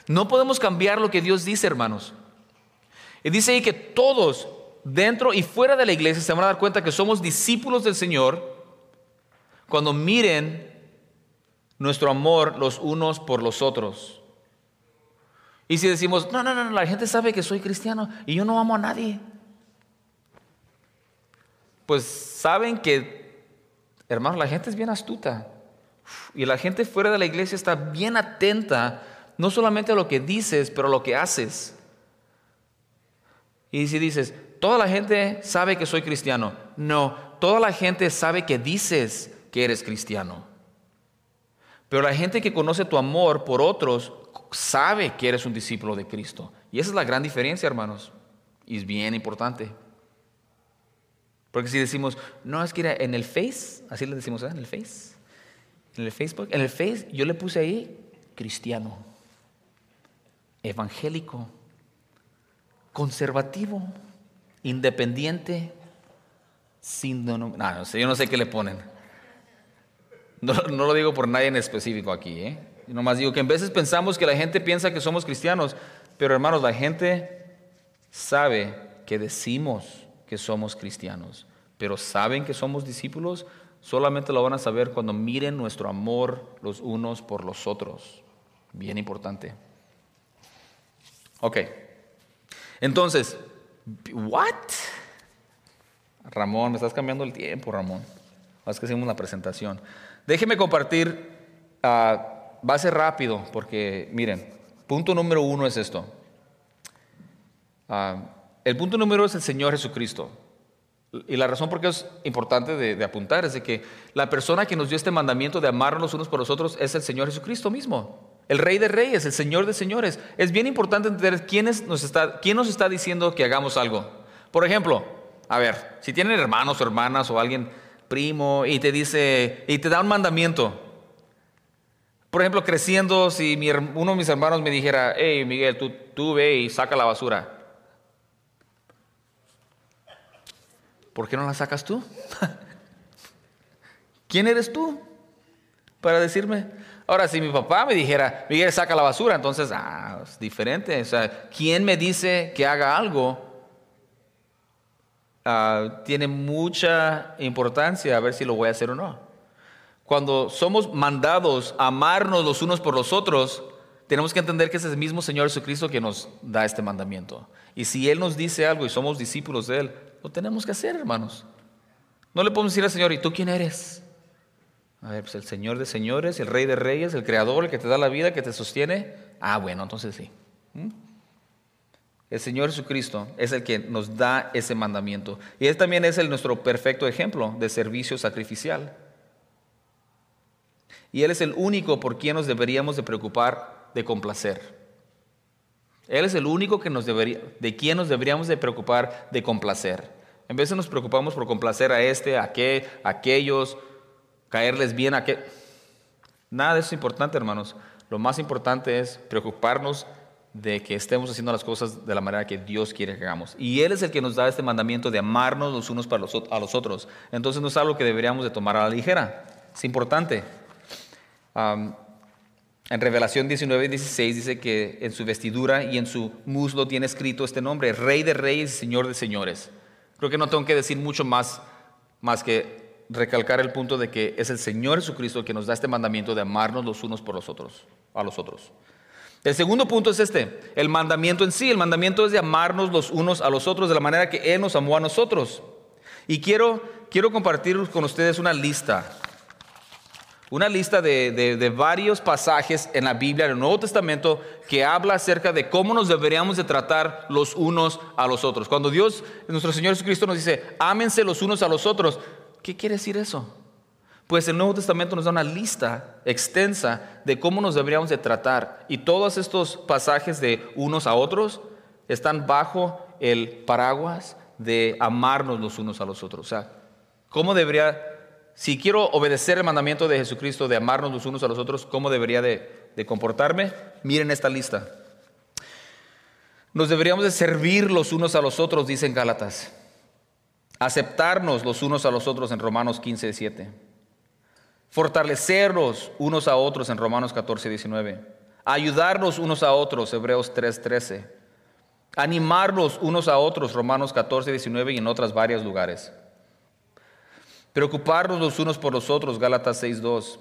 No podemos cambiar lo que Dios dice, hermanos. Y dice ahí que todos, dentro y fuera de la iglesia, se van a dar cuenta que somos discípulos del Señor cuando miren nuestro amor los unos por los otros. Y si decimos, no, no, no, la gente sabe que soy cristiano y yo no amo a nadie pues saben que, hermanos, la gente es bien astuta. Y la gente fuera de la iglesia está bien atenta, no solamente a lo que dices, pero a lo que haces. Y si dices, toda la gente sabe que soy cristiano. No, toda la gente sabe que dices que eres cristiano. Pero la gente que conoce tu amor por otros sabe que eres un discípulo de Cristo. Y esa es la gran diferencia, hermanos. Y es bien importante. Porque si decimos, no, es que en el Face, así le decimos, ¿eh? en el Face, en el Facebook, en el Face yo le puse ahí cristiano, evangélico, conservativo, independiente, sin no, no yo no sé qué le ponen. No, lo digo por nadie en específico aquí, ¿eh? nomás digo que en veces pensamos que la gente piensa que somos cristianos, pero hermanos, la gente sabe que decimos que somos cristianos, pero saben que somos discípulos, solamente lo van a saber cuando miren nuestro amor los unos por los otros. Bien importante. Ok. Entonces, ¿what? Ramón, me estás cambiando el tiempo, Ramón. Es que hacemos la presentación. Déjeme compartir, uh, va a ser rápido, porque miren, punto número uno es esto. Uh, el punto número es el Señor Jesucristo. Y la razón por qué es importante de, apuntar es de que la persona que nos dio este mandamiento de amarnos unos por los otros es el Señor Jesucristo mismo. El Rey de Reyes, el Señor de Señores. Es bien importante entender quién, nos está, quién nos está diciendo que hagamos algo. Por ejemplo, a ver, si tienen hermanos o hermanas o alguien primo y te dice, y te da un mandamiento. Por ejemplo, creciendo, si uno de mis hermanos me dijera, hey Miguel, tú, tú ve y saca la basura. ¿por qué no la sacas tú? ¿Quién eres tú para decirme? Ahora, si mi papá me dijera, Miguel, saca la basura, entonces, ah, es diferente. O sea, ¿quién me dice que haga algo? Ah, tiene mucha importancia a ver si lo voy a hacer o no. Cuando somos mandados a amarnos los unos por los otros, tenemos que entender que es el mismo Señor Jesucristo que nos da este mandamiento. Y si Él nos dice algo y somos discípulos de Él, lo tenemos que hacer, hermanos. No le podemos decir al Señor, ¿y tú quién eres? A ver, pues el Señor de señores, el Rey de reyes, el Creador, el que te da la vida, que te sostiene. Ah, bueno, entonces sí. ¿Mm? El Señor Jesucristo es el que nos da ese mandamiento. Y Él también es el, nuestro perfecto ejemplo de servicio sacrificial. Y Él es el único por quien nos deberíamos de preocupar de complacer. Él es el único que nos debería, de quien nos deberíamos de preocupar de complacer. En vez de nos preocupamos por complacer a este, a qué, a aquellos, caerles bien a qué. Nada de eso es importante, hermanos. Lo más importante es preocuparnos de que estemos haciendo las cosas de la manera que Dios quiere que hagamos. Y Él es el que nos da este mandamiento de amarnos los unos para los, a los otros. Entonces no es algo que deberíamos de tomar a la ligera. Es importante. en Revelación 19 y 16 dice que en su vestidura y en su muslo tiene escrito este nombre, Rey de Reyes y Señor de Señores. Creo que no tengo que decir mucho más, más que recalcar el punto de que es el Señor Jesucristo que nos da este mandamiento de amarnos los unos por los otros, a los otros. El segundo punto es este, el mandamiento en sí. El mandamiento es de amarnos los unos a los otros de la manera que Él nos amó a nosotros. Y quiero, quiero compartir con ustedes una lista una lista de, varios pasajes en la Biblia, en el Nuevo Testamento, que habla acerca de cómo nos deberíamos de tratar los unos a los otros. Cuando Dios, nuestro Señor Jesucristo nos dice, ámense los unos a los otros, ¿qué quiere decir eso? Pues el Nuevo Testamento nos da una lista extensa de cómo nos deberíamos de tratar. Y todos estos pasajes de unos a otros están bajo el paraguas de amarnos los unos a los otros. O sea, ¿cómo debería si quiero obedecer el mandamiento de Jesucristo de amarnos los unos a los otros, ¿cómo debería de, comportarme? Miren esta lista. Nos deberíamos de servir los unos a los otros, dicen Gálatas. Aceptarnos los unos a los otros en Romanos 15, 7. Fortalecernos unos a otros en Romanos 14, 19. Ayudarnos unos a otros, Hebreos 3, 13. Animarnos unos a otros, Romanos 14, 19 y en otras varios lugares. Preocuparnos los unos por los otros, Gálatas 6.2.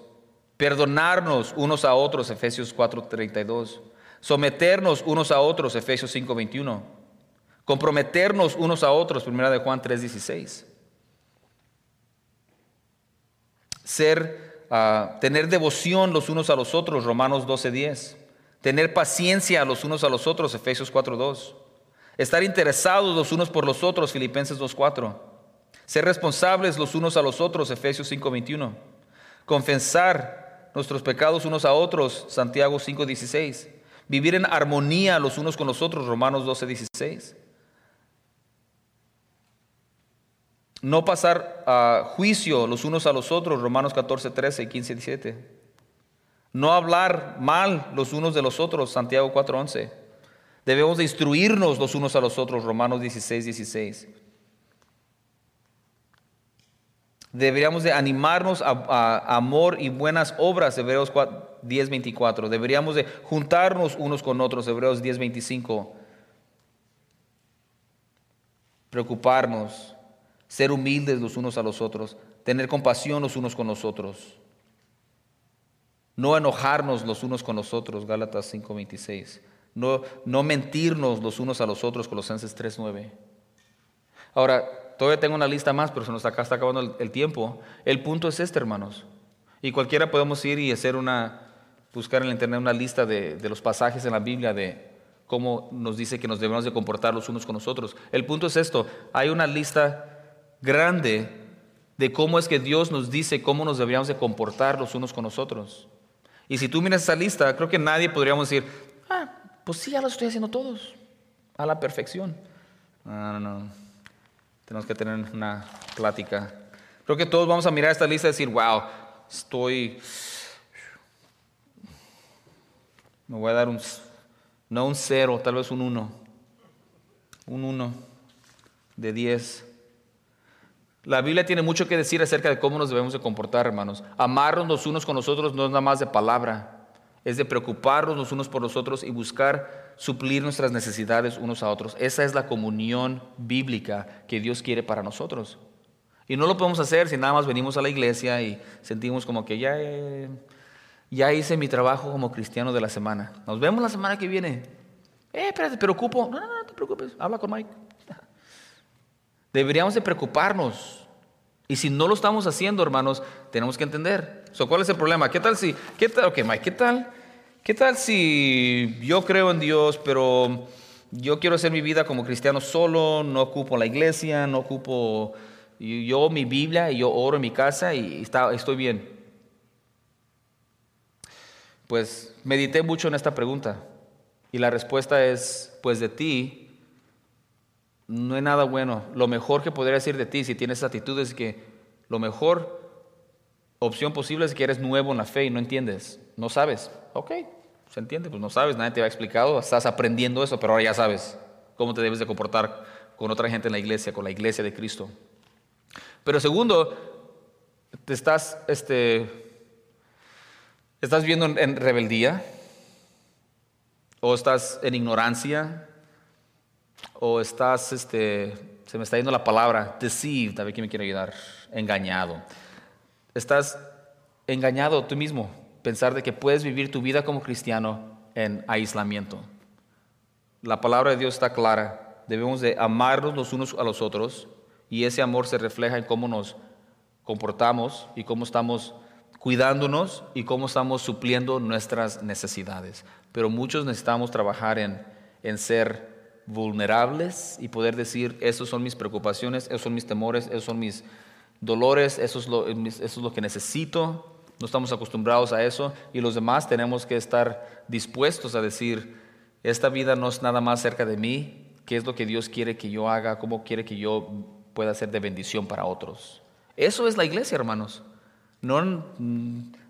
Perdonarnos unos a otros, Efesios 4.32. Someternos unos a otros, Efesios 5.21. Comprometernos unos a otros, Primera de Juan 3.16. Ser, uh, tener devoción los unos a los otros, Romanos 12.10. Tener paciencia los unos a los otros, Efesios 4.2. Estar interesados los unos por los otros, Filipenses 2.4 ser responsables los unos a los otros, Efesios 5:21. Confesar nuestros pecados unos a otros, Santiago 5:16. Vivir en armonía los unos con los otros, Romanos 12:16. No pasar a juicio los unos a los otros, Romanos 14:13 y 15:17. No hablar mal los unos de los otros, Santiago 4:11. Debemos de instruirnos los unos a los otros, Romanos 16:16. Deberíamos de animarnos a, amor y buenas obras, Hebreos 10:24. Deberíamos de juntarnos unos con otros, Hebreos 10:25. Preocuparnos, ser humildes los unos a los otros, tener compasión los unos con los otros. No enojarnos los unos con los otros, Gálatas 5:26. No, no mentirnos los unos a los otros, Colosenses 3:9. Ahora, todavía tengo una lista más, pero se nos acá está acabando el, tiempo. El punto es este, hermanos. Y cualquiera podemos ir y hacer una, buscar en el internet una lista de, de los pasajes en la Biblia de cómo nos dice que nos debemos de comportar los unos con los otros. El punto es esto, hay una lista grande de cómo es que Dios nos dice cómo nos deberíamos de comportar los unos con los otros. Y si tú miras esa lista, creo que nadie podríamos decir, ah, pues sí, ya lo estoy haciendo todos, a la perfección. No, no, no. Tenemos que tener una plática. Creo que todos vamos a mirar esta lista y decir, wow, estoy... Me voy a dar un... No un cero, tal vez un uno. Un uno de diez. La Biblia tiene mucho que decir acerca de cómo nos debemos de comportar, hermanos. Amarnos los unos con los otros no es nada más de palabra, es de preocuparnos los unos por los otros y buscar suplir nuestras necesidades unos a otros. Esa es la comunión bíblica que Dios quiere para nosotros. Y no lo podemos hacer si nada más venimos a la iglesia y sentimos como que ya, ya hice mi trabajo como cristiano de la semana. Nos vemos la semana que viene. Eh, espérate, te preocupo. No, no, no, te preocupes. Habla con Mike. Deberíamos de preocuparnos. Y si no lo estamos haciendo, hermanos, tenemos que entender. ¿Cuál es el problema? ¿Qué tal si, qué tal, ok, Mike, qué tal ¿Qué tal si yo creo en Dios, pero yo quiero hacer mi vida como cristiano solo, no ocupo la iglesia, no ocupo yo mi Biblia y yo oro en mi casa y está, estoy bien? Pues medité mucho en esta pregunta y la respuesta es, pues de ti no hay nada bueno. Lo mejor que podría decir de ti si tienes actitud es que lo mejor opción posible es que eres nuevo en la fe y no entiendes, no sabes. Ok, ¿se entiende? Pues no sabes, nadie te ha explicado, estás aprendiendo eso, pero ahora ya sabes cómo te debes de comportar con otra gente en la iglesia, con la iglesia de Cristo. Pero segundo, te estás, este, estás viendo en, rebeldía, o estás en ignorancia, o estás, este, se me está yendo la palabra, deceived, a ver quién me quiere ayudar, engañado. Estás engañado tú mismo, pensar de que puedes vivir tu vida como cristiano en aislamiento. La palabra de Dios está clara. Debemos de amarnos los unos a los otros Y ese amor se refleja en cómo nos comportamos y cómo estamos cuidándonos y cómo estamos supliendo nuestras necesidades. Pero muchos necesitamos trabajar en, en ser vulnerables y poder decir, esos son mis preocupaciones, esos son mis temores, esos son mis dolores, eso es lo, lo que necesito. No estamos acostumbrados a eso y los demás tenemos que estar dispuestos a decir, esta vida no es nada más cerca de mí, qué es lo que Dios quiere que yo haga, cómo quiere que yo pueda ser de bendición para otros. Eso es la iglesia, hermanos. No,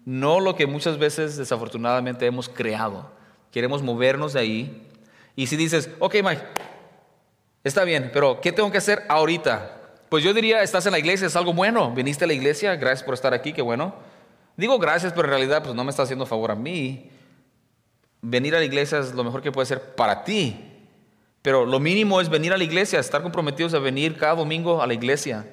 no lo que muchas veces desafortunadamente hemos creado. Queremos movernos de ahí. Y si dices, ok Mike, está bien, pero ¿qué tengo que hacer ahorita? Pues yo diría, estás en la iglesia, es algo bueno. Viniste a la iglesia, gracias por estar aquí, qué bueno. Digo gracias, pero en realidad pues no me está haciendo favor a mí venir a la iglesia es lo mejor que puede ser para ti. Pero lo mínimo es venir a la iglesia, estar comprometidos a venir cada domingo a la iglesia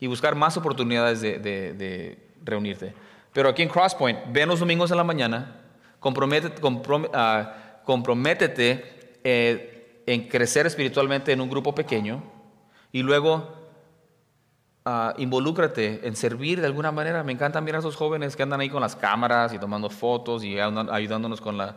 y buscar más oportunidades de, reunirte. Pero aquí en Crosspoint, ven los domingos en la mañana, comprométete, ah, comprométete eh, en crecer espiritualmente en un grupo pequeño y luego uh, involúcrate en servir de alguna manera. Me encanta mirar a esos jóvenes que andan ahí con las cámaras y tomando fotos y ayudándonos con la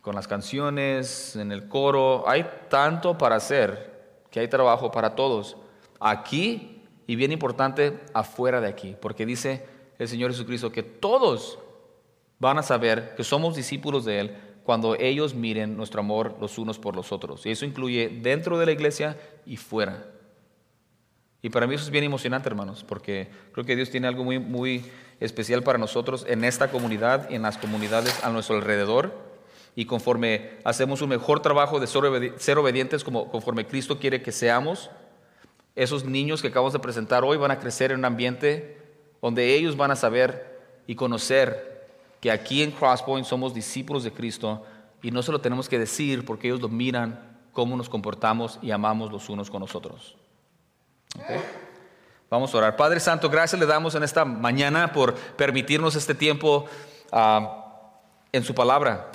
con las canciones, en el coro. Hay tanto para hacer que hay trabajo para todos. Aquí y bien importante, afuera de aquí, porque dice el Señor Jesucristo que todos van a saber que somos discípulos de Él cuando ellos miren nuestro amor los unos por los otros. Y eso incluye dentro de la iglesia y fuera. Y para mí eso es bien emocionante, hermanos, porque creo que Dios tiene algo muy, muy especial para nosotros en esta comunidad y en las comunidades a nuestro alrededor y conforme hacemos un mejor trabajo de ser obedientes como conforme Cristo quiere que seamos, esos niños que acabamos de presentar hoy van a crecer en un ambiente donde ellos van a saber y conocer que aquí en Crosspoint somos discípulos de Cristo y no se lo tenemos que decir porque ellos lo miran cómo nos comportamos y amamos los unos con los otros. Vamos a orar. Padre Santo, gracias le damos en esta mañana por permitirnos este tiempo ah, en su palabra.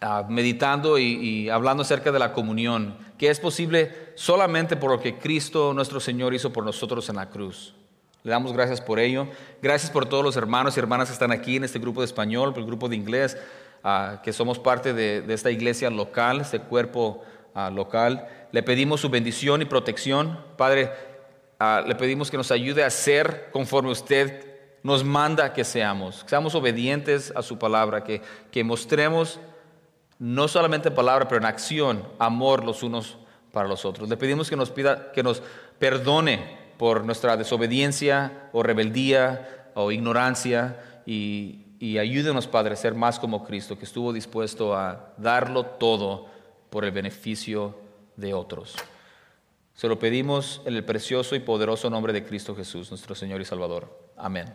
Ah, meditando y, hablando acerca de la comunión, que es posible solamente por lo que Cristo nuestro Señor hizo por nosotros en la cruz. Le damos gracias por ello. Gracias por todos los hermanos y hermanas que están aquí en este grupo de español, por el grupo de inglés, ah, que somos parte de, esta iglesia local, este cuerpo ah, local. Le pedimos su bendición y protección. Padre, le pedimos que nos ayude a ser conforme usted nos manda que seamos, que seamos obedientes a su palabra, que, que mostremos no solamente en palabra, pero en acción, amor los unos para los otros. Le pedimos que nos pida, que nos perdone por nuestra desobediencia o rebeldía o ignorancia y, y ayúdenos, Padre, a ser más como Cristo, que estuvo dispuesto a darlo todo por el beneficio de otros. Se lo pedimos en el precioso y poderoso nombre de Cristo Jesús, nuestro Señor y Salvador. Amén.